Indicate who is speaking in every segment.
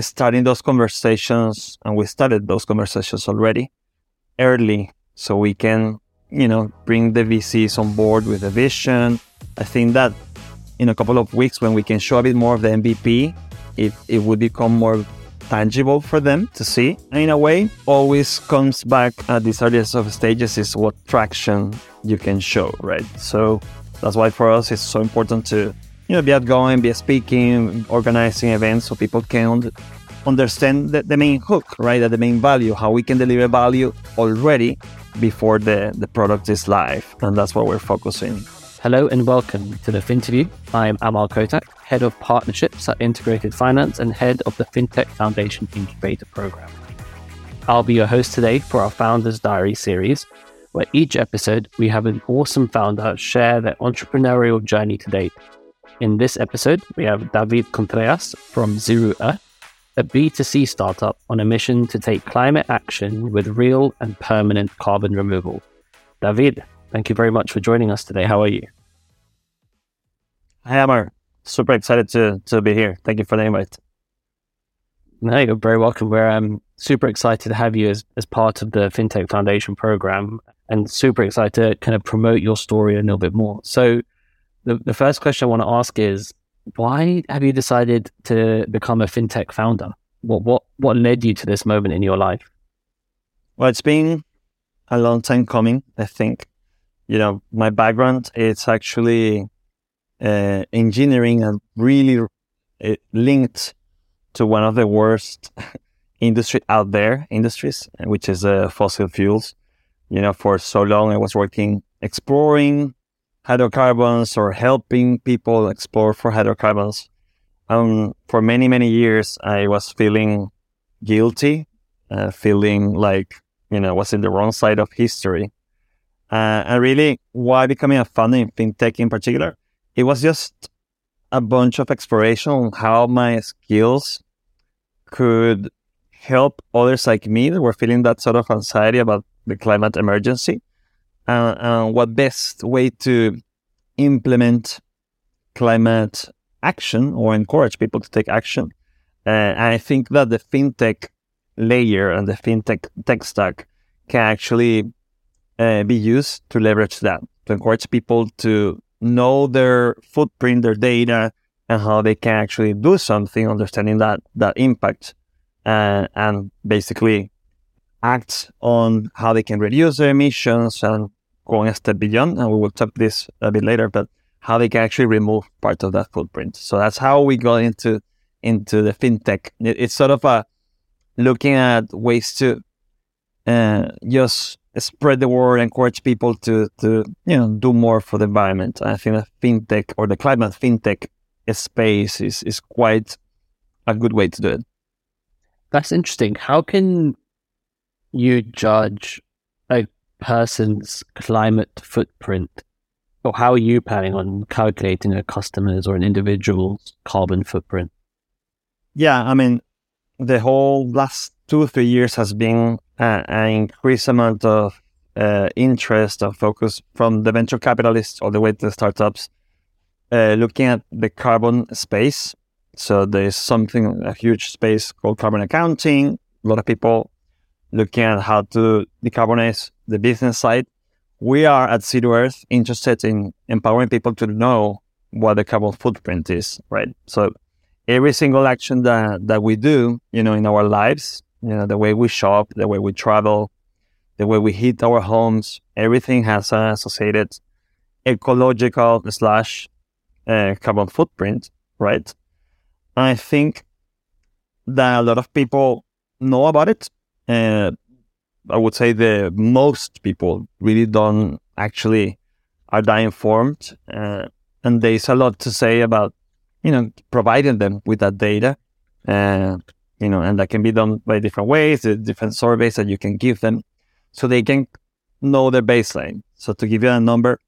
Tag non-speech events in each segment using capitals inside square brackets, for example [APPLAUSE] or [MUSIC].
Speaker 1: starting those conversations, and we started those conversations already early, so we can, you know, bring the VCs on board with the vision. I think that in a couple of weeks, when we can show a bit more of the MVP, it, it would become more tangible for them to see. And in a way, always comes back at these earliest of stages is what traction you can show, right? So that's why for us it's so important to you know be outgoing, be speaking, organizing events so people can understand the, the main hook, right? The main value, how we can deliver value already before the, the product is live. And that's what we're focusing.
Speaker 2: Hello and welcome to the FinterView. I'm Amar Kotak, Head of Partnerships at Integrated Finance and Head of the FinTech Foundation Incubator Program. I'll be your host today for our Founders Diary series, where each episode we have an awesome founder share their entrepreneurial journey to date. In this episode, we have David Contreras from Zeru Earth, a B2C startup on a mission to take climate action with real and permanent carbon removal. David, thank you very much for joining us today. How are you?
Speaker 1: Hi, Amar. Super excited to, to be here. Thank you for the invite.
Speaker 2: No, you're very welcome. We're um, super excited to have you as, as part of the FinTech Foundation program and super excited to kind of promote your story a little bit more. So, the, the first question I want to ask is why have you decided to become a fintech founder? What what what led you to this moment in your life?
Speaker 1: Well, it's been a long time coming. I think, you know, my background is actually uh, engineering and really uh, linked to one of the worst [LAUGHS] industry out there industries, which is uh, fossil fuels. You know, for so long I was working exploring hydrocarbons or helping people explore for hydrocarbons. Um, for many, many years, I was feeling guilty, uh, feeling like, you know, was in the wrong side of history. Uh, and really, why becoming a founder in fintech in particular? It was just a bunch of exploration on how my skills could help others like me that were feeling that sort of anxiety about the climate emergency uh, uh, what best way to implement climate action or encourage people to take action. Uh, and I think that the fintech layer and the fintech tech stack can actually uh, be used to leverage that, to encourage people to know their footprint, their data, and how they can actually do something, understanding that that impact, uh, and basically act on how they can reduce their emissions and going a step beyond. And we will talk this a bit later, but how they can actually remove part of that footprint. So that's how we got into into the fintech. it's sort of a looking at ways to uh, just spread the word, encourage people to to you know do more for the environment. I think the fintech or the climate fintech space is is quite a good way to do it.
Speaker 2: That's interesting. How can you judge a person's climate footprint? Or how are you planning on calculating a customer's or an individual's carbon footprint?
Speaker 1: Yeah, I mean, the whole last two or three years has been uh, an increased amount of uh, interest and focus from the venture capitalists all the way to the startups uh, looking at the carbon space. So there's something, a huge space called carbon accounting. A lot of people looking at how to decarbonize the business side. We are at Zeru Earth interested in empowering people to know what the carbon footprint is, right? So every single action that, that we do, you know, in our lives, you know, the way we shop, the way we travel, the way we heat our homes, everything has an associated ecological slash uh, carbon footprint, right? I think that a lot of people know about it, uh, I would say the most people really don't actually are that informed, uh, and there's a lot to say about you know providing them with that data, uh, you know, and that can be done by different ways, different surveys that you can give them, so they can know their baseline. So to give you a number,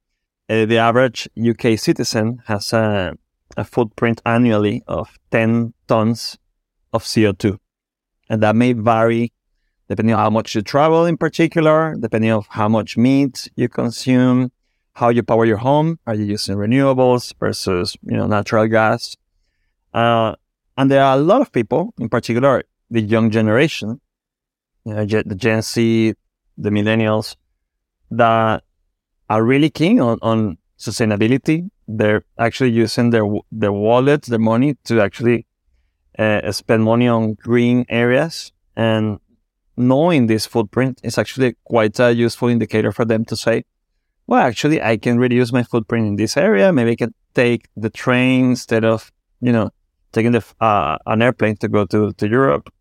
Speaker 1: uh, the average UK citizen has a, a footprint annually of 10 tons of CO2, and that may vary depending on how much you travel in particular, depending on how much meat you consume, how you power your home. Are you using renewables versus, you know, natural gas? Uh, And there are a lot of people, in particular the young generation, you know, the Gen Z, the millennials, that are really keen on, on sustainability. They're actually using their their wallets, their money to actually uh, spend money on green areas. And knowing this footprint is actually quite a useful indicator for them to say, well, actually, I can reduce my footprint in this area. Maybe I can take the train instead of, you know, taking the, uh, an airplane to go to, to Europe.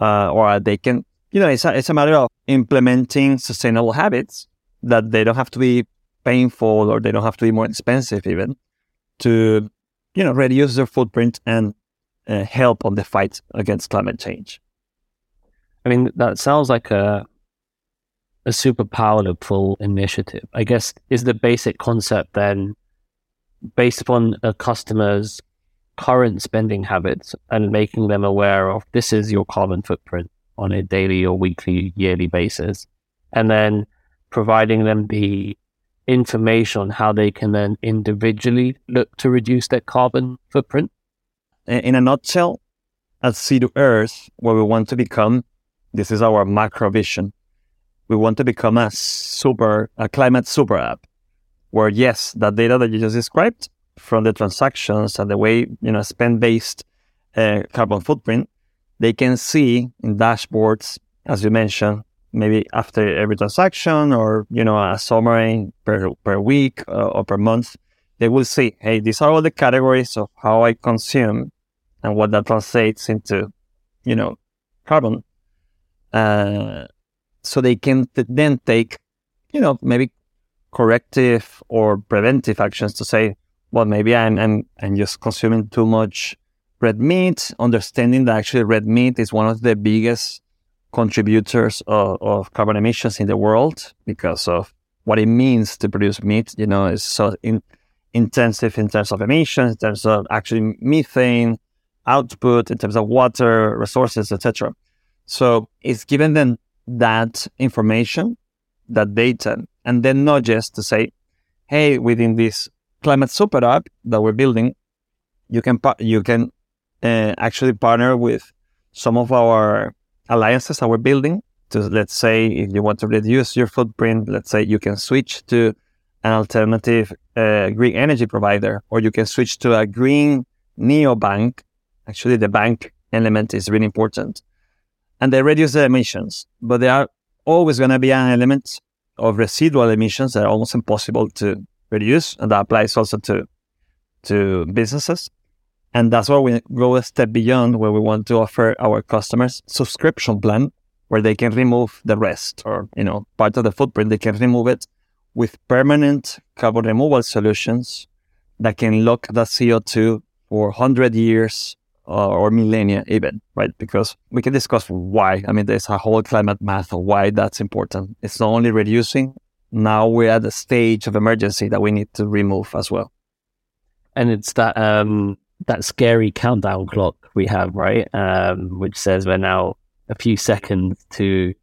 Speaker 1: Uh, or they can, you know, it's a, it's a matter of implementing sustainable habits that they don't have to be painful or they don't have to be more expensive even to, you know, reduce their footprint and uh, help on the fight against climate change.
Speaker 2: I mean, that sounds like a a super powerful initiative. I guess is the basic concept then based upon a customer's current spending habits and making them aware of this is your carbon footprint on a daily or weekly, yearly basis, and then providing them the information on how they can then individually look to reduce their carbon footprint?
Speaker 1: In a nutshell, at Zeru Earth, where we want to become, this is our macro vision. We want to become a super, a climate super app, where yes, that data that you just described from the transactions and the way you know spend based uh, carbon footprint, they can see in dashboards, as you mentioned, maybe after every transaction or you know a summary per per week uh, or per month they will see hey these are all the categories of how i consume and what that translates into you know carbon uh, so they can t- then take you know maybe corrective or preventive actions to say well maybe i'm i'm, I'm just consuming too much red meat understanding that actually red meat is one of the biggest contributors of, of, carbon emissions in the world because of what it means to produce meat. You know, it's so in, intensive in terms of emissions, in terms of actually methane output, in terms of water resources, etc. So it's given them that information, that data, and then not just to say, "Hey, within this climate super app that we're building, you can you can uh, actually partner with some of our alliances that we're building to let's say if you want to reduce your footprint let's say you can switch to an alternative uh, green energy provider or you can switch to a green neobank. Actually the bank element is really important and they reduce the emissions but there are always going to be an element of residual emissions that are almost impossible to reduce and that applies also to to businesses. And that's why we go a step beyond where we want to offer our customers subscription plan where they can remove the rest or, you know, part of the footprint, they can remove it with permanent carbon removal solutions that can lock the CO2 for 100 years or millennia even, right? Because we can discuss why. I mean, there's a whole climate math of why that's important. It's not only reducing, now we're at a stage of emergency that we need to remove as well.
Speaker 2: And it's that um, that scary countdown clock we have, right? Um, which says we're now a few seconds to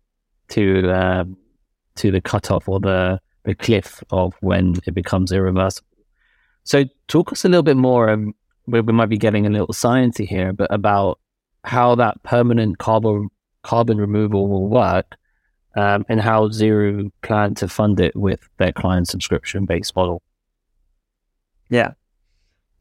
Speaker 2: to um, to the cutoff or the the cliff of when it becomes irreversible. So, talk us a little bit more. Um, we, we might be getting a little sciencey here, but about how that permanent carbon carbon removal will work, um, and how Zeru plan to fund it with their client subscription based model.
Speaker 1: Yeah,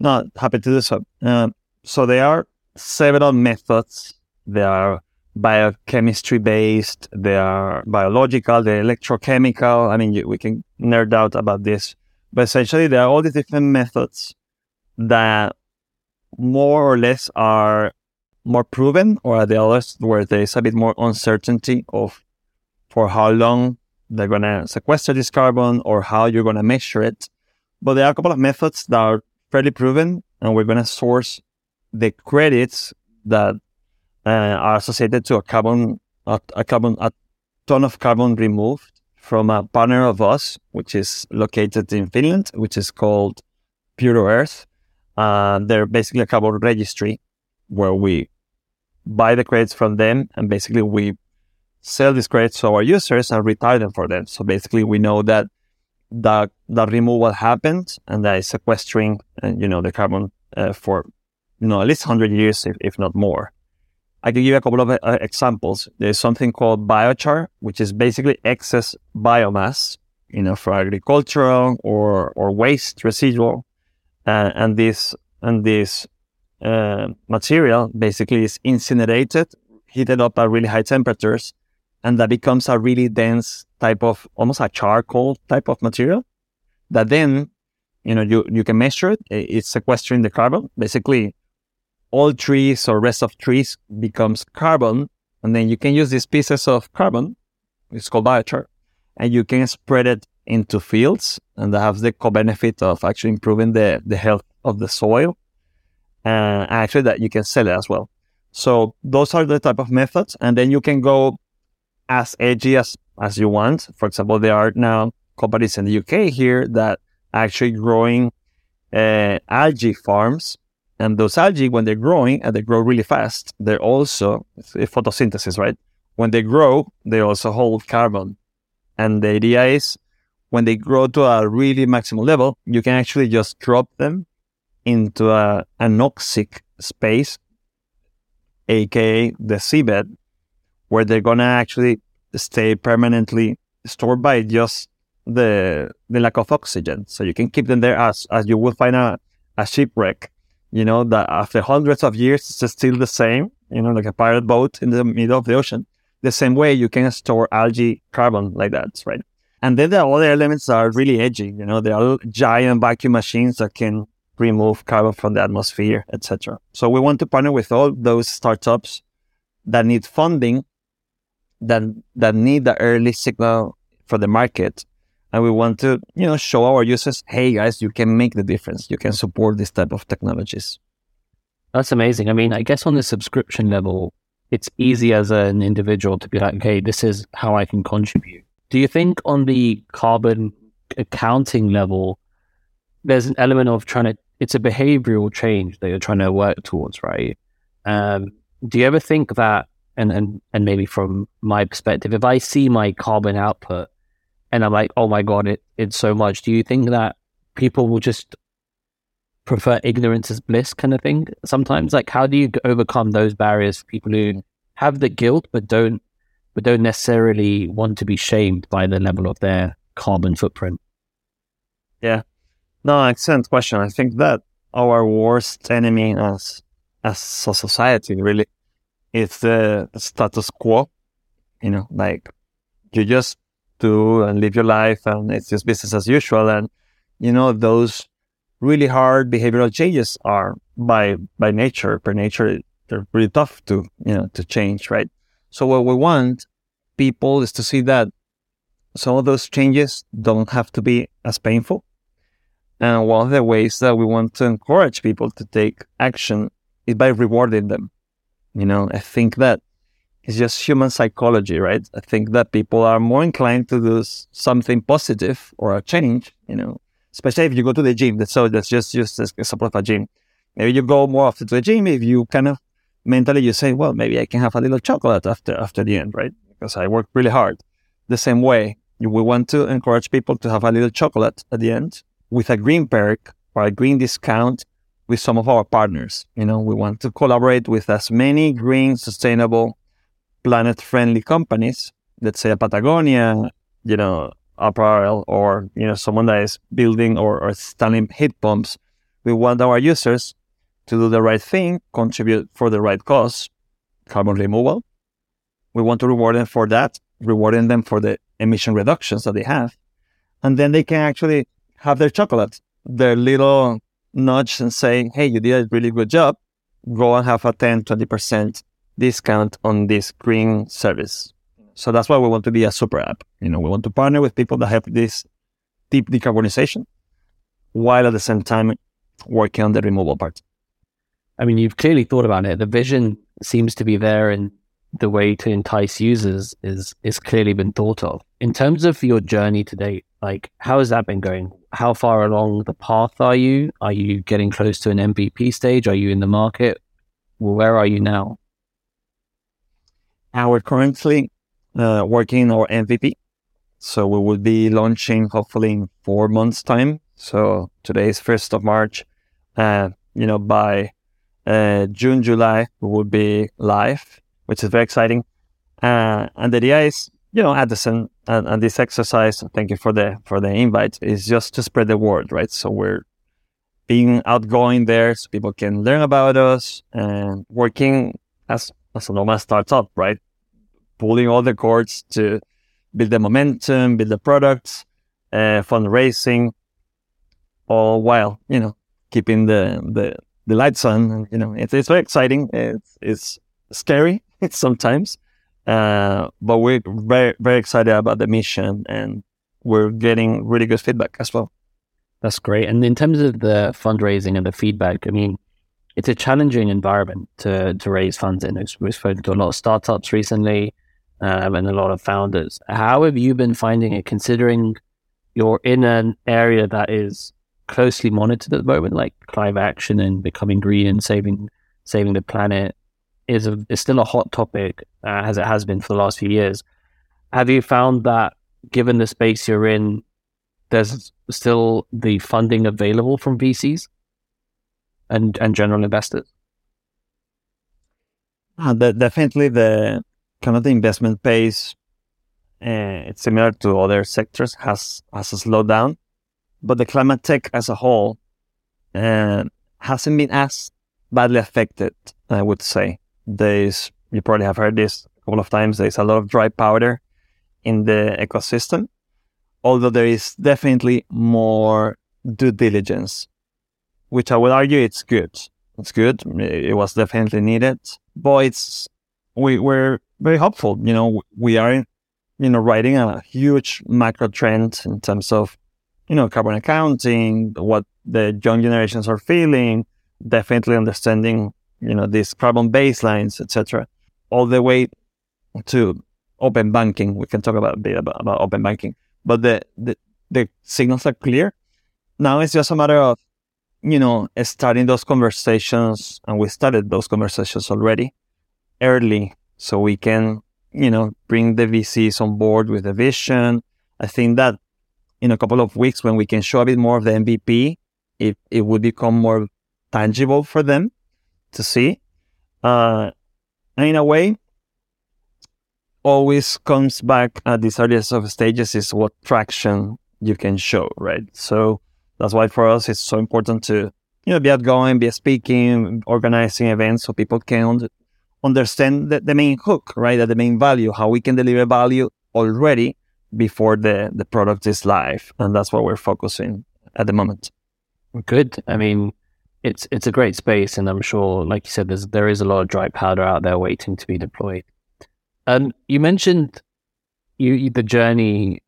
Speaker 1: no, happy to do so. Uh, so there are several methods. There are biochemistry based, they are biological, they're electrochemical. I mean, we can nerd out about this, but essentially there are all these different methods that more or less are more proven, or are the others where there is a bit more uncertainty of for how long they're going to sequester this carbon or how you're going to measure it. But there are a couple of methods that are fairly proven, and we're going to source the credits that uh, are associated to a carbon, a, a, carbon, a ton of carbon removed from a partner of us, which is located in Finland, which is called Puro Earth. Uh, they're basically a carbon registry where we buy the credits from them, and basically we sell these credits to our users and retire them for them. So basically, we know that the the removal happened and that is sequestering uh, you know the carbon uh, for you know, at least 100 years, if, if not more. I can give you a couple of uh, examples. There's something called biochar, which is basically excess biomass, you know, for agricultural or, or waste residual. Uh, and this, and this, uh, material basically is incinerated, heated up at really high temperatures, and that becomes a really dense type of, almost a charcoal type of material that then, you know, you, you can measure it. It's sequestering the carbon. Basically, all trees or rest of trees becomes carbon. And then you can use these pieces of carbon, it's called biochar, and you can spread it into fields and that has the co-benefit of actually improving the, the health of the soil. And actually that you can sell it as well. So those are the type of methods. And then you can go as edgy as, as you want. For example, there are now companies in the UK here that actually growing uh, algae farms and those algae, when they're growing and they grow really fast, they're also photosynthesis, right? When they grow, they also hold carbon. And the idea is when they grow to a really maximum level, you can actually just drop them into a anoxic space, aka the seabed, where they're gonna actually stay permanently stored by just the the lack of oxygen. So you can keep them there as as you will find a, a shipwreck you know, that after hundreds of years, it's still the same, you know, like a pirate boat in the middle of the ocean. The same way you can store algae carbon like that, right? And then the other elements are really edgy, you know, there are giant vacuum machines that can remove carbon from the atmosphere, etc. So we want to partner with all those startups that need funding, that that need the early signal for the market, and we want to you know show our users hey guys you can make the difference. You can support this type of technologies.
Speaker 2: That's amazing. I mean i guess on the subscription level it's easy as an individual to be like okay this is how i can contribute do you think on the carbon accounting level there's an element of trying to it's a behavioral change that you're trying to work towards right um, do you ever think that and, and and maybe from my perspective if i see my carbon output and I'm like, oh my god, it it's so much. Do you think that people will just prefer ignorance as bliss kind of thing sometimes? Like, how do you overcome those barriers for people who have the guilt but don't but don't necessarily want to be shamed by the level of their carbon footprint?
Speaker 1: Yeah, no, excellent question. I think that our worst enemy as as a society really is the status quo. You know, like you just do and live your life and it's just business as usual. And, you know, those really hard behavioral changes are by, by nature, per nature, they're pretty tough to, you know, to change, right? So what we want people is to see that some of those changes don't have to be as painful. And one of the ways that we want to encourage people to take action is by rewarding them. You know, I think that it's just human psychology, right? I think that people are more inclined to do something positive or a change, you know, especially if you go to the gym. So that's just just an example of a gym. Maybe you go more often to the gym if you kind of mentally you say, well, maybe I can have a little chocolate after after the end, right? Because I worked really hard. The same way, we want to encourage people to have a little chocolate at the end with a green perk or a green discount with some of our partners. You know, we want to collaborate with as many green, sustainable planet friendly companies, let's say a Patagonia, you know, apparel or, you know, someone that is building or, or installing heat pumps, we want our users to do the right thing, contribute for the right cause, carbon removal. We want to reward them for that, rewarding them for the emission reductions that they have. And then they can actually have their chocolate, their little nudge and saying, Hey, you did a really good job. Go and have a 10, 20% discount on this green service. So that's why we want to be a super app. You know, we want to partner with people that have this deep decarbonization while at the same time working on the removal part.
Speaker 2: I mean, you've clearly thought about it. The vision seems to be there and the way to entice users is is clearly been thought of. In terms of your journey to date, like how has that been going? How far along the path are you? Are you getting close to an MVP stage? Are you in the market? Where are you now?
Speaker 1: And we're currently uh, working our MVP. So we will be launching hopefully in four months time. So today is 1st of March. Uh, you know, by uh, June, July, will be live, which is very exciting. Uh, and the idea is, you know, Addison and, and this exercise, thank you for the for the invite, is just to spread the word, right? So we're being outgoing there so people can learn about us and working as, as a normal startup, right? Pulling all the cords to build the momentum, build the products, uh, fundraising, all while, you know, keeping the, the, the lights on. And, you know, it's, it's very exciting. It's, it's scary [LAUGHS] sometimes. Uh, but we're very, very excited about the mission and we're getting really good feedback as well.
Speaker 2: That's great. And in terms of the fundraising and the feedback, I mean, it's a challenging environment to, to raise funds in. We've spoken to a lot of startups recently um, and a lot of founders. How have you been finding it, considering you're in an area that is closely monitored at the moment, like climate action and becoming green and saving saving the planet is a, is still a hot topic uh, as it has been for the last few years. Have you found that, given the space you're in, there's still the funding available from VCs and and general investors?
Speaker 1: Uh, the, definitely, the kind of the investment pace, uh, it's similar to other sectors, has has a slowdown, but the climate tech as a whole uh, hasn't been as badly affected. I would say there's you probably have heard this a couple of times. There's a lot of dry powder in the ecosystem, although there is definitely more due diligence, which I would argue it's good. It's good. It was definitely needed, but it's we we're very hopeful. You know, we are, you know, riding a huge macro trend in terms of, you know, carbon accounting, what the young generations are feeling, definitely understanding, you know, these carbon baselines, etc., all the way to open banking. We can talk about a bit about, about open banking, but the, the the signals are clear. Now it's just a matter of, you know, starting those conversations, and we started those conversations already early so we can, you know, bring the VCs on board with the vision. I think that in a couple of weeks, when we can show a bit more of the MVP, it, it would become more tangible for them to see. Uh, and in a way, always comes back at these earliest of stages is what traction you can show, right? So that's why for us it's so important to you know be outgoing, be speaking, organizing events so people can understand the, the main hook, right? the main value, how we can deliver value already before the, the product is live. And that's what we're focusing at the moment.
Speaker 2: Good. I mean, it's it's a great space, and I'm sure, like you said, there's there is a lot of dry powder out there waiting to be deployed. And you mentioned you the journey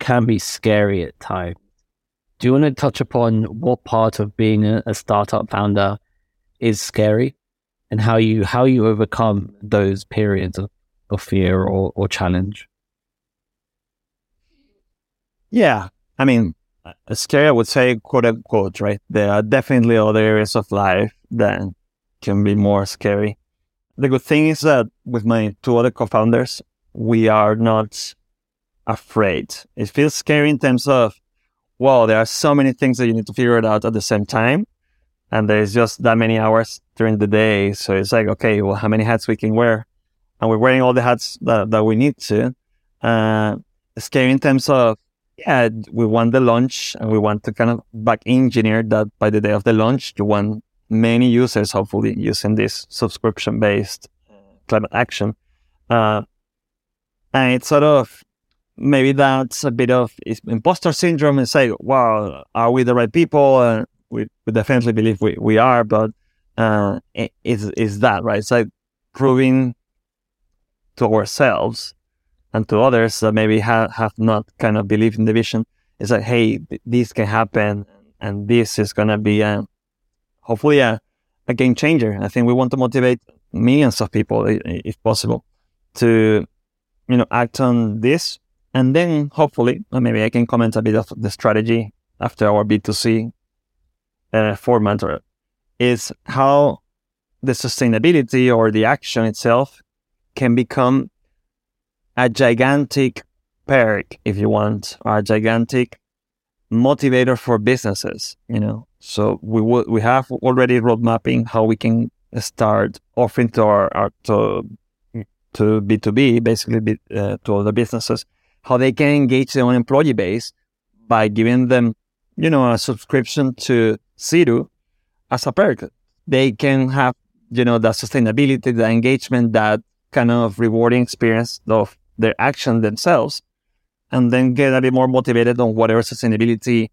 Speaker 2: can be scary at times. Do you want to touch upon what part of being a, a startup founder is scary and how you how you overcome those periods of, of fear or, or challenge.
Speaker 1: Yeah. I mean, scary, I would say, quote unquote, right? There are definitely other areas of life that can be more scary. The good thing is that with my two other co founders, we are not afraid. It feels scary in terms of, well, there are so many things that you need to figure it out at the same time and there's just that many hours during the day. So it's like, okay, well, how many hats we can wear? And we're wearing all the hats that, that we need to. Uh, scary in terms of, yeah, we want the launch and we want to kind of back engineer that by the day of the launch, you want many users, hopefully, using this subscription based climate action. Uh, and it's sort of, maybe that's a bit of imposter syndrome and say, wow, are we the right people? Uh, we, we definitely believe we, we are, but uh, it, it's, it's that, right? It's like proving to ourselves and to others that maybe have, have not kind of believed in the vision. It's like, hey, this can happen and this is going to be a, hopefully a, a game changer. I think we want to motivate millions of people, if possible, to, you know, act on this. And then hopefully, maybe I can comment a bit of the strategy after our B2C uh, for mentor is how the sustainability or the action itself can become a gigantic perk, if you want, a gigantic motivator for businesses, you know. So we we have already road mapping how we can start offering to our, our to to B two B, basically uh, to other businesses, how they can engage their own employee base by giving them, you know, a subscription to Zeru as a perk. They can have, you know, the sustainability, the engagement, that kind of rewarding experience of their actions themselves, and then get a bit more motivated on whatever sustainability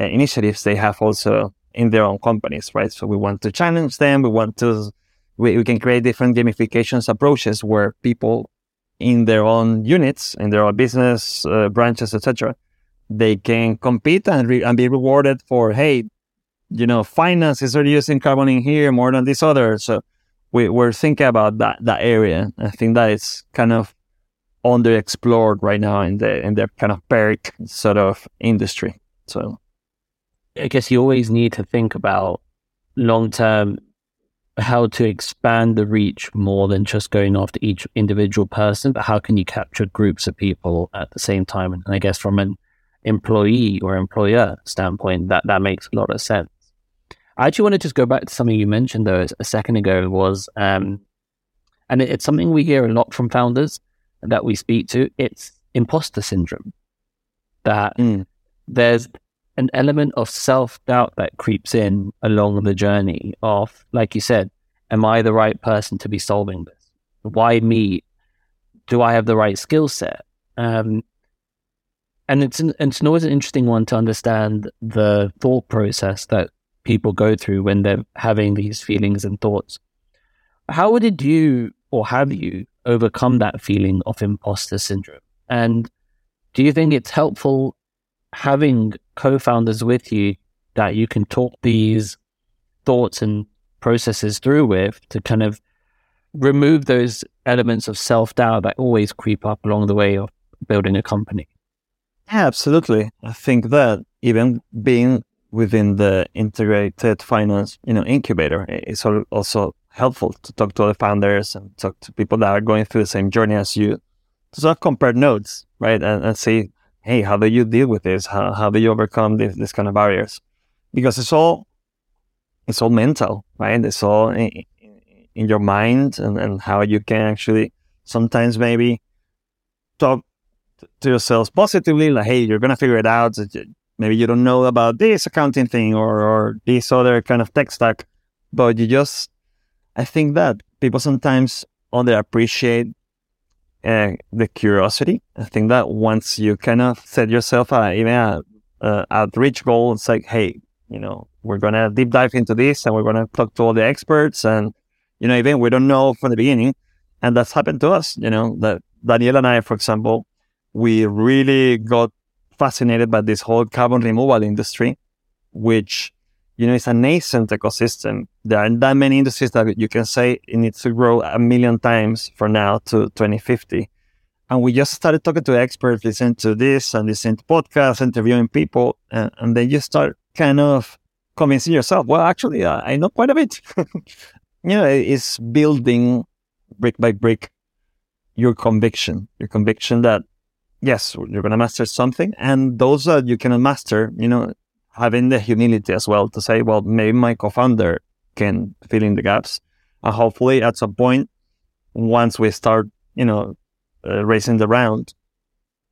Speaker 1: uh, initiatives they have also in their own companies, right? So we want to challenge them. We want to, we, we can create different gamifications approaches where people in their own units, in their own business uh, branches, etc., they can compete and, re- and be rewarded for, hey, you know, finance is reducing carbon in here more than this other. So we, we're thinking about that that area. I think that is kind of underexplored right now in the in the kind of perk sort of industry. So
Speaker 2: I guess you always need to think about long term how to expand the reach more than just going after each individual person, but how can you capture groups of people at the same time? And I guess from an employee or employer standpoint, that, that makes a lot of sense. I actually want to just go back to something you mentioned though a second ago was, um, and it, it's something we hear a lot from founders that we speak to. It's imposter syndrome. That mm. there's an element of self doubt that creeps in along the journey of, like you said, am I the right person to be solving this? Why me? Do I have the right skill set? Um, and it's an, it's always an interesting one to understand the thought process that people go through when they're having these feelings and thoughts. How did you or have you overcome that feeling of imposter syndrome? And do you think it's helpful having co-founders with you that you can talk these thoughts and processes through with to kind of remove those elements of self-doubt that always creep up along the way of building a company
Speaker 1: yeah absolutely i think that even being within the integrated finance you know incubator is also helpful to talk to other founders and talk to people that are going through the same journey as you to sort of compare notes right and, and see hey, how do you deal with this? How, how do you overcome this, kind of barriers? Because it's all, it's all mental, right? It's all in, in your mind and, and how you can actually sometimes maybe talk to yourselves positively, like, hey, you're going to figure it out. Uh, maybe you don't know about this accounting thing or, or this other kind of tech stack, but you just, I think that people sometimes underappreciate uh, the curiosity. I think that once you kind of set yourself a, even a, a outreach goal, it's like, hey, you know, we're to deep dive into this and we're to talk to all the experts. And, you know, even we don't know from the beginning. And that's happened to us, you know, that Daniel and I, for example, we really got fascinated by this whole carbon removal industry, which you know, it's a nascent ecosystem. There aren't that many industries that you can say it needs to grow a million times from now to 2050. And we just started talking to experts, listening to this and listening to podcasts, interviewing people, and, and then you start kind of convincing yourself, well, actually, I know quite a bit. [LAUGHS] you know, it's building brick by brick your conviction, your conviction that yes, you're going to master something. And those that you cannot master, you know, having the humility as well to say, well, maybe my co-founder can fill in the gaps. And hopefully at some point, once we start, you know, uh, raising the round,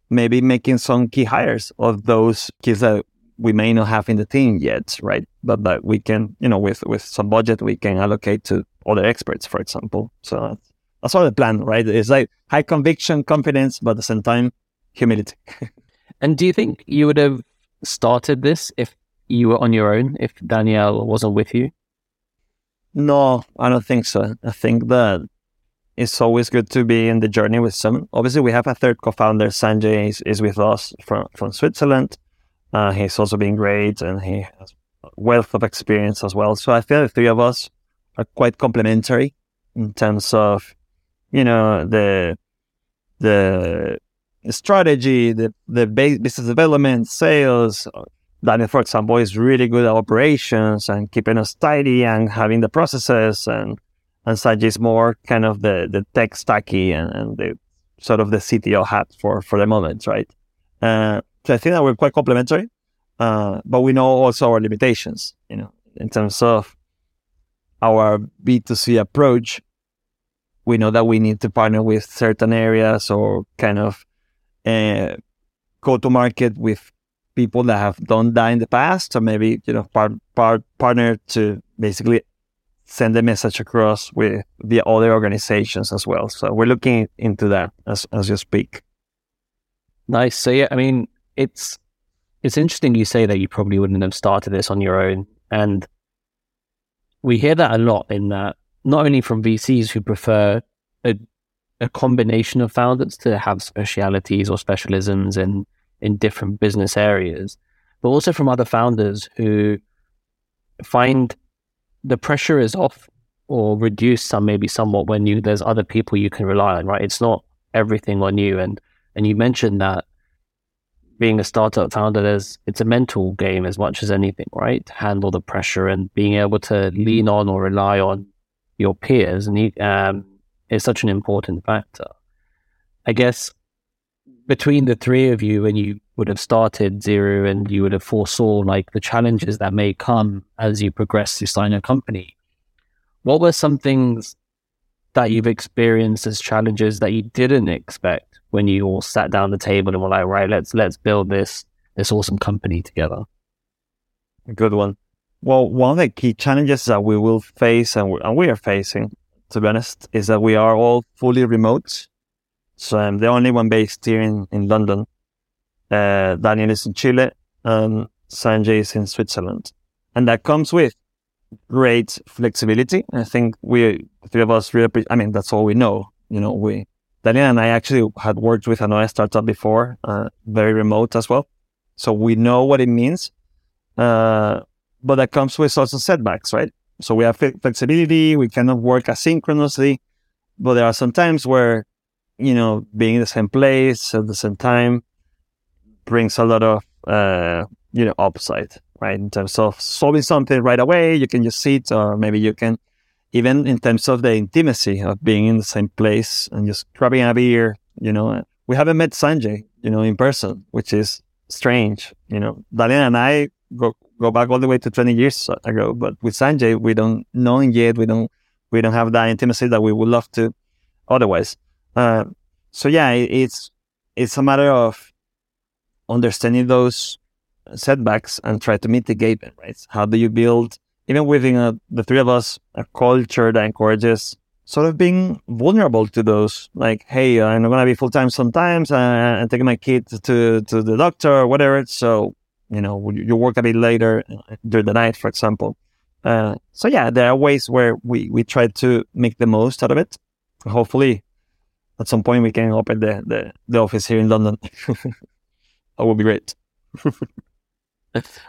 Speaker 1: maybe making some key hires of those kids that we may not have in the team yet, right? But that we can, you know, with, with some budget, we can allocate to other experts, for example. So that's, that's all the plan, right? It's like high conviction, confidence, but at the same time, humility. [LAUGHS]
Speaker 2: and do you think you would have started this if you were on your own, if Daniel wasn't with you?
Speaker 1: No, I don't think so. I think that it's always good to be in the journey with someone. Obviously, we have a third co-founder, Sanjay, is, is with us from, from Switzerland. Uh, he's also been great and he has wealth of experience as well. So I feel the three of us are quite complementary in terms of, you know, the the strategy, the the business development, sales. Daniel, for example, is really good at operations and keeping us tidy and having the processes, and and Sanjay is more kind of the the tech stacky and, and the sort of the CTO hat for for the moment, right? Uh, so I think that we're quite complementary. Uh, but we know also our limitations, you know, in terms of our B2C approach. We know that we need to partner with certain areas or kind of uh, go to market with people that have done that in the past, or maybe you know part, part partner to basically send the message across with the other organizations as well. So we're looking into that as as you speak.
Speaker 2: Nice. So yeah, I mean, it's it's interesting you say that you probably wouldn't have started this on your own, and we hear that a lot in that not only from VCs who prefer a a combination of founders to have specialities or specialisms in in different business areas, but also from other founders who find the pressure is off or reduced some maybe somewhat when you there's other people you can rely on, right? It's not everything on you. And and you mentioned that being a startup founder, there's it's a mental game as much as anything, right? To handle the pressure and being able to lean on or rely on your peers and um, is such an important factor. I guess between the three of you, when you would have started Zeru and you would have foresaw like the challenges that may come as you progress to sign a company, what were some things that you've experienced as challenges that you didn't expect when you all sat down the table and were like, right, let's let's build this this awesome company together?
Speaker 1: Good one. Well, one of the key challenges that we will face and we, and we are facing, to be honest, is that we are all fully remote. So I'm the only one based here in, in London. Uh, Daniel is in Chile and Sanjay is in Switzerland. And that comes with great flexibility. I think we, three of us really, I mean, that's all we know. You know, we, Daniel and I actually had worked with another startup before, uh, very remote as well. So we know what it means. Uh, but that comes with also setbacks, right? So we have flexibility. We cannot work asynchronously, but there are some times where you know, being in the same place at the same time brings a lot of, uh, you know, upside, right? In terms of solving something right away, you can just sit, or maybe you can, even in terms of the intimacy of being in the same place and just grabbing a beer, you know. We haven't met Sanjay, you know, in person, which is strange. You know, Daniel and I go go back all the way to 20 years ago, but with Sanjay, we don't know him yet. We don't we don't have that intimacy that we would love to otherwise. Uh, so yeah, it, it's it's a matter of understanding those setbacks and try to mitigate them. Right? How do you build even within a, the three of us a culture that encourages sort of being vulnerable to those like hey i'm to be full-time sometimes uh, i'm taking my kid to to the doctor or whatever so you know you work a bit later uh, during the night for example uh, so yeah there are ways where we we try to make the most out of it hopefully at some point we can open the, the, the office here in London. [LAUGHS] that would be great.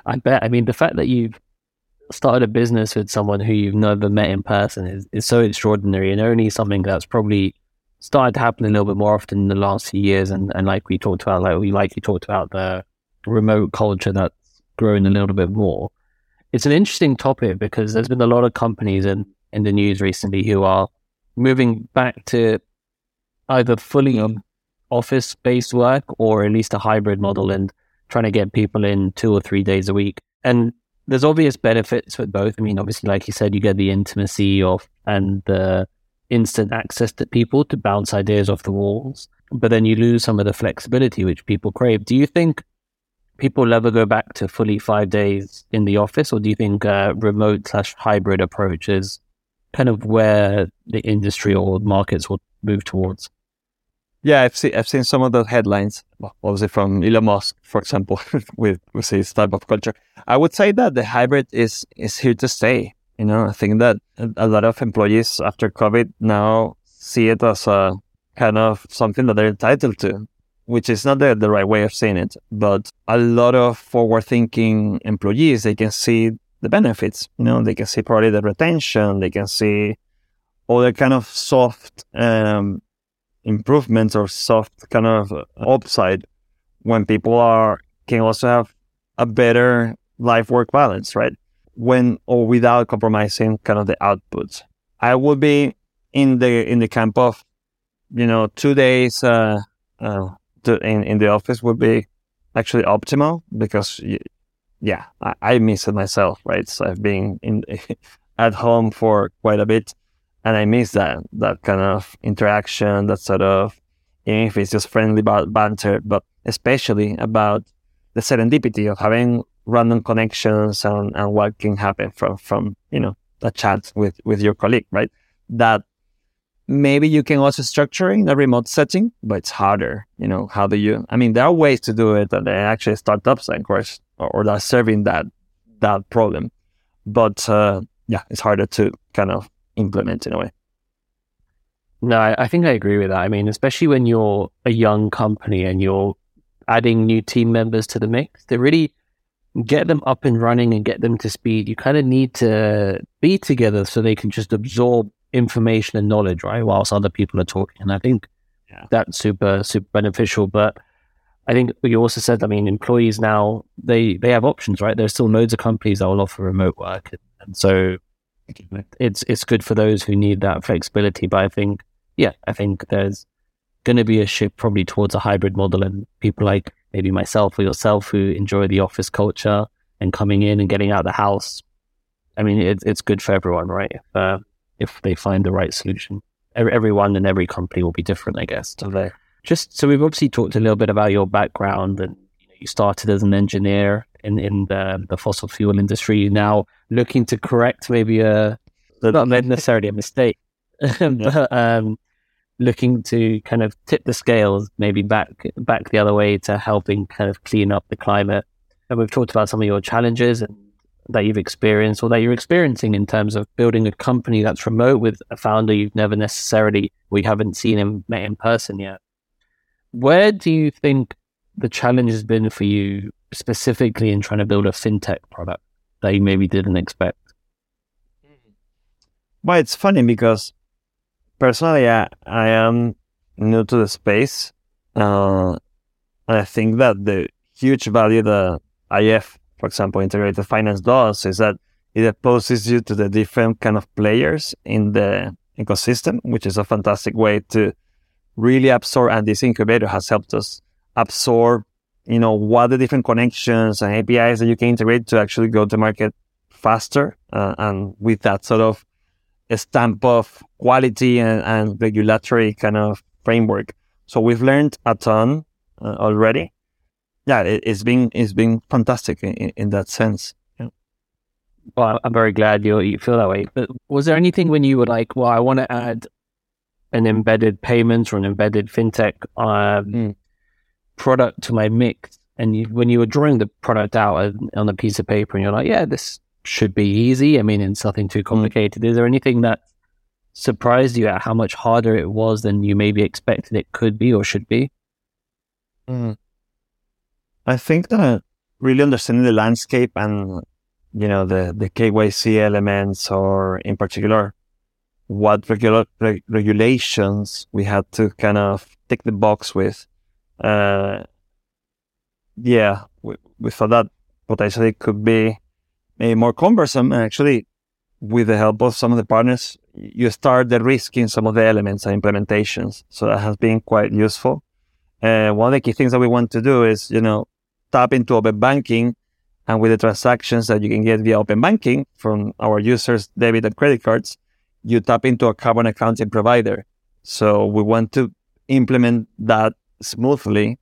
Speaker 2: I bet. I mean, the fact that you've started a business with someone who you've never met in person is, is so extraordinary and only something that's probably started to happen a little bit more often in the last few years. And, and like we talked about, like we like you talked about the remote culture that's growing a little bit more. It's an interesting topic because there's been a lot of companies in, in the news recently who are moving back to either fully office based work or at least a hybrid model and trying to get people in two or three days a week. And there's obvious benefits with both. I mean, obviously, like you said, you get the intimacy of and the instant access to people to bounce ideas off the walls, but then you lose some of the flexibility which people crave. Do you think people ever go back to fully five days in the office, or do you think a remote slash hybrid approach is kind of where the industry or markets will move towards?
Speaker 1: Yeah, I've seen I've seen some of the headlines, obviously from Elon Musk, for example, [LAUGHS] with with his type of culture. I would say that the hybrid is is here to stay. You know, I think that a lot of employees after COVID now see it as a kind of something that they're entitled to, which is not the, the right way of saying it. But a lot of forward thinking employees, they can see the benefits. You know, they can see probably the retention, they can see all the kind of soft um, improvements or soft kind of upside when people are can also have a better life work balance, right? When or without compromising kind of the outputs. I would be in the in the camp of, you know, two days uh, uh, to, in in the office would be actually optimal because yeah, I, I miss it myself, right? So I've been in [LAUGHS] at home for quite a bit, and I miss that that kind of interaction, that sort of even if it's just friendly banter, but especially about the serendipity of having random connections and, and what can happen from from you know a chat with with your colleague, right? That maybe you can also structure in a remote setting, but it's harder. You know, how do you? I mean, there are ways to do it, and actually startups, of course, or, or are serving that that problem. But uh, yeah, it's harder to kind of implement in a way.
Speaker 2: No, I, I think I agree with that. I mean, especially when you're a young company and you're adding new team members to the mix, to really get them up and running and get them to speed, you kind of need to be together so they can just absorb information and knowledge, right? Whilst other people are talking. And I think yeah. that's super, super beneficial. But I think you also said, I mean, employees now, they, they have options, right? There's still loads of companies that will offer remote work. And, so it's, it's good for those who need that flexibility. But I think yeah, I think there's going to be a shift probably towards a hybrid model and people like maybe myself or yourself who enjoy the office culture and coming in and getting out of the house. I mean, it, it's good for everyone, right? If, uh, if they find the right solution. Everyone and every company will be different, I guess. So they just so we've obviously talked a little bit about your background and you, know, you started as an engineer in in the, the fossil fuel industry. You're Now looking to correct maybe a not necessarily a mistake, [LAUGHS] but um, looking to kind of tip the scales maybe back back the other way to helping kind of clean up the climate. And we've talked about some of your challenges and that you've experienced or that you're experiencing in terms of building a company that's remote with a founder you've never necessarily we haven't seen him met in person yet. Where do you think the challenge has been for you specifically in trying to build a fintech product that you maybe didn't expect?
Speaker 1: Well, it's funny because personally, I, I am new to the space. Uh, I think that the huge value that IF, for example, integrated finance does is that it exposes you to the different kind of players in the ecosystem, which is a fantastic way to really absorb. And this incubator has helped us absorb, you know, what the different connections and APIs that you can integrate to actually go to market faster. Uh, and with that sort of stamp of quality and, and regulatory kind of framework. So we've learned a ton uh, already. Yeah, it, has been it's been fantastic in, in that sense. Yeah.
Speaker 2: Well, I'm very glad you you feel that way. But was there anything when you were like, well, I want to add an embedded payments or an embedded fintech um, mm. product to my mix, and you, when you were drawing the product out on a piece of paper, and you're like, yeah, this should be easy. I mean, it's nothing too hmm. complicated. Mm. Is there anything that surprised you at how much harder it was than you maybe expected it could be or should be?
Speaker 1: Mm. I think that really understanding the landscape and you know the the KYC elements, or in particular, what regular reg- regulations we had to kind of tick the box with. Uh, yeah, we, we thought that potentially could be maybe more cumbersome. And Actually, with the help of some of the partners, you start the risk in some of the elements and implementations. So that has been quite useful. Uh, one of the key things that we want to do is, you know, tap into open banking and with the transactions that you can get via open banking from our users' debit and credit cards, you tap into a carbon accounting provider. So we want to implement that smoothly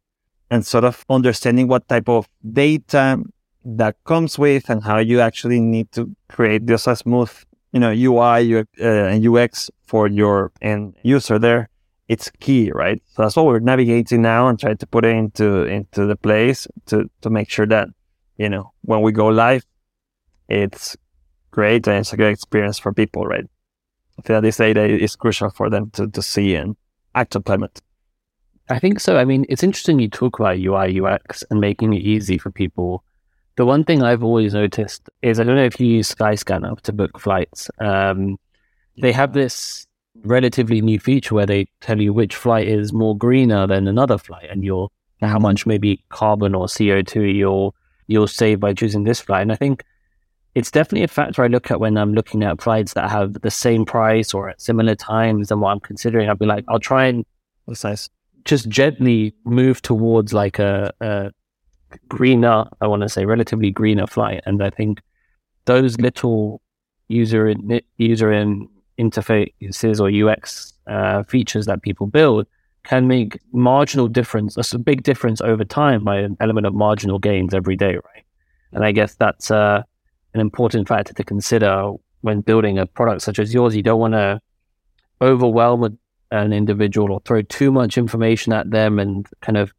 Speaker 1: and sort of understanding what type of data that comes with and how you actually need to create just a smooth, you know, UI uh, and UX for your end user there. It's key, right? So that's what we're navigating now and trying to put it into into the place to to make sure that you know when we go live, it's great and it's a good experience for people, right? I think this data is crucial for them to to see and act upon it.
Speaker 2: I think so. I mean, it's interesting you talk about UI UX and making it easy for people the one thing I've always noticed is I don't know if you use Skyscanner to book flights. Um, they have this relatively new feature where they tell you which flight is more greener than another flight, and you're how much maybe carbon or CO two you'll you'll save by choosing this flight. And I think it's definitely a factor I look at when I'm looking at flights that have the same price or at similar times and what I'm considering. I'll be like, I'll try and
Speaker 1: that's nice.
Speaker 2: Just gently move towards like a, a greener, I want to say, relatively greener flight. And I think those little user in, user in interfaces or UX uh, features that people build can make marginal difference, a big difference over time by an element of marginal gains every day, right? And I guess that's uh, an important factor to consider when building a product such as yours. You don't want to overwhelm an individual or throw too much information at them and kind of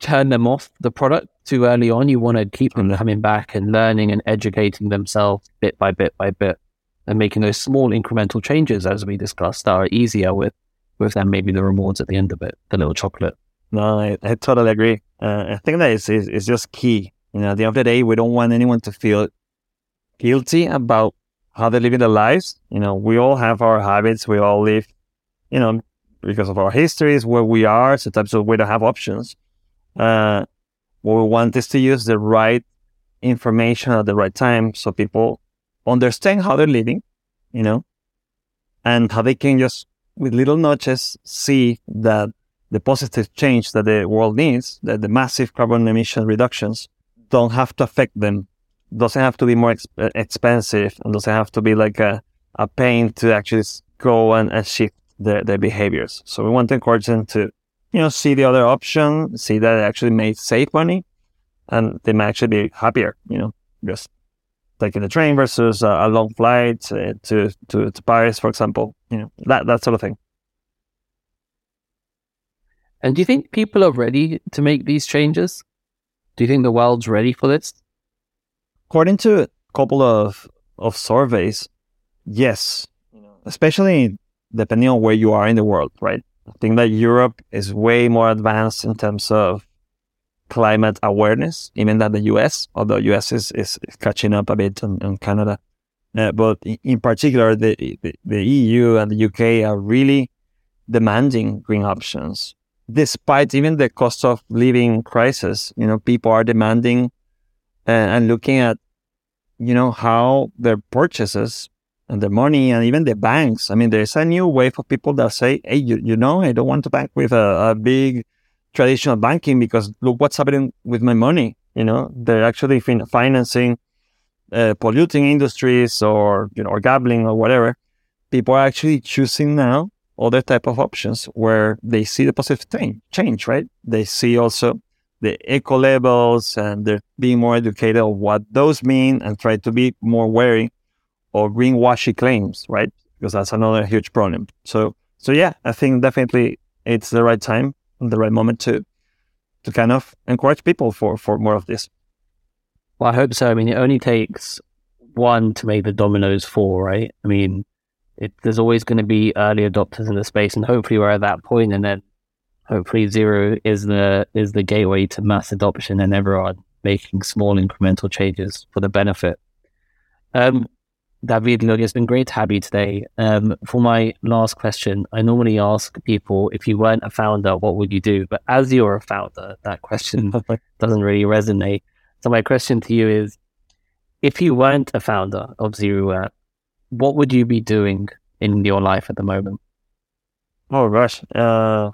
Speaker 2: turn them off the product too early on. You want to keep them coming back and learning and educating themselves bit by bit by bit and making those small incremental changes, as we discussed, are easier with with then maybe the rewards at the end of it, the little chocolate.
Speaker 1: No, I, I totally agree. Uh, I think that is, is, is just key. You know, at the end of the day, we don't want anyone to feel guilty about how they're living their lives. You know, we all have our habits. We all live, you know, because of our histories, where we are. Sometimes we don't have options. Uh, what we want is to use the right information at the right time so people understand how they're living, you know, and how they can just with little notches see that the positive change that the world needs, that the massive carbon emission reductions don't have to affect them, doesn't have to be more exp- expensive, and doesn't have to be like a, a pain to actually go and, and shift their, their behaviors. So we want to encourage them to, you know, see the other option, see that it actually may save money, and they may actually be happier, you know, just taking the train versus a, a long flight uh, to, to, to Paris, for example, you know, that, that sort of thing.
Speaker 2: And do you think people are ready to make these changes? Do you think the world's ready for this?
Speaker 1: According to a couple of, of surveys, yes, especially depending on where you are in the world, right? I think that Europe is way more advanced in terms of climate awareness, even than the US, although US is, is, catching up a bit on, on Canada. Uh, but in particular, the, the, the, EU and the UK are really demanding green options. Despite even the cost of living crisis, you know, people are demanding uh, and looking at, you know, how their purchases and the money and even the banks. I mean, there's a new wave of people that say, hey, you, you know, I don't want to bank with a, a big traditional banking because look what's happening with my money. You know, they're actually fin- financing uh, polluting industries or you know or gambling or whatever. People are actually choosing now other type of options where they see the positive thing, change. Right? They see also the eco labels and they're being more educated on what those mean and try to be more wary of greenwashy claims. Right? Because that's another huge problem. So so yeah, I think definitely it's the right time the right moment to to kind of encourage people for for more of this.
Speaker 2: Well, I hope so. I mean, it only takes one to make the dominoes fall, right? I mean, it, there's always going to be early adopters in the space, and hopefully we're at that point, and then hopefully Zeru is the is the gateway to mass adoption, and everyone making small incremental changes for the benefit. Um, David, look, it's been great to have you today. Um, for my last question, I normally ask people if you weren't a founder, what would you do? But as you're a founder, that question [LAUGHS] doesn't really resonate. So my question to you is, if you weren't a founder of Zeru what would you be doing in your life at the moment?
Speaker 1: Oh gosh. Uh,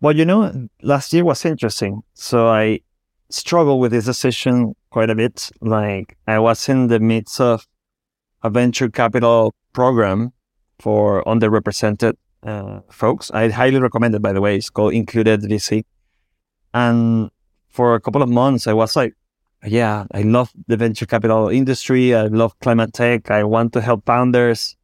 Speaker 1: well, you know, last year was interesting. So I struggled with this decision quite a bit. Like I was in the midst of a venture capital program for underrepresented uh, folks. I highly recommend it, by the way. It's called Included VC. And for a couple of months, I was like, yeah, I love the venture capital industry. I love climate tech. I want to help founders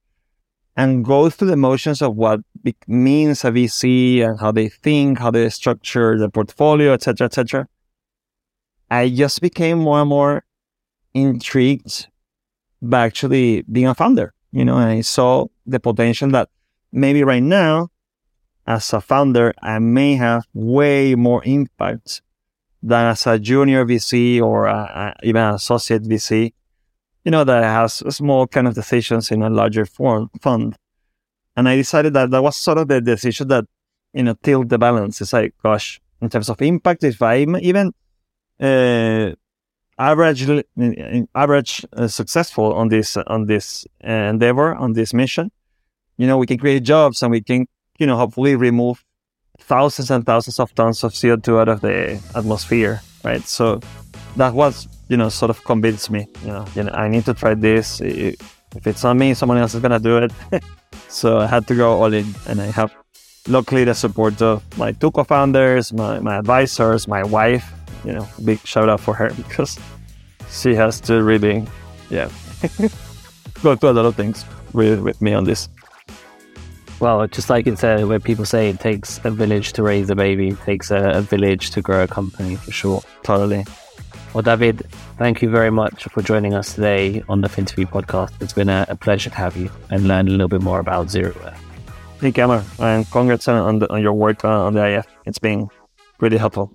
Speaker 1: and go through the motions of what means a VC and how they think, how they structure the portfolio, etc., etc. I just became more and more intrigued by actually being a founder. You know, and I saw the potential that maybe right now, as a founder, I may have way more impact than as a junior VC or a, a, even an associate VC. You know, that has small kind of decisions in a larger form, fund. And I decided that that was sort of the decision that, you know, tilt the balance. It's like, gosh, in terms of impact, if I even uh, average average uh, successful on this on this uh, endeavor on this mission you know we can create jobs and we can you know hopefully remove thousands and thousands of tons of co2 out of the atmosphere right? So that was, you know, sort of convinced me, you know, you know, I need to try this. If it's not me, someone else is gonna do it. [LAUGHS] so I had to go all in, and I have luckily the support of my two co-founders, my, my advisors, my wife. You know, big shout out for her [LAUGHS] because she has to really, yeah, [LAUGHS] go through a lot of things with, with me on this.
Speaker 2: Well, just like it's uh, where people say it takes a village to raise a baby, it takes a, a village to grow a company for sure.
Speaker 1: Totally.
Speaker 2: Well, David, thank you very much for joining us today on the Finterview podcast. It's been a, a, pleasure to have you and learn a little bit more about Zeru Earth.
Speaker 1: Thank you, Amar, and congrats on, the, on your work uh, on the IF. It's been really helpful.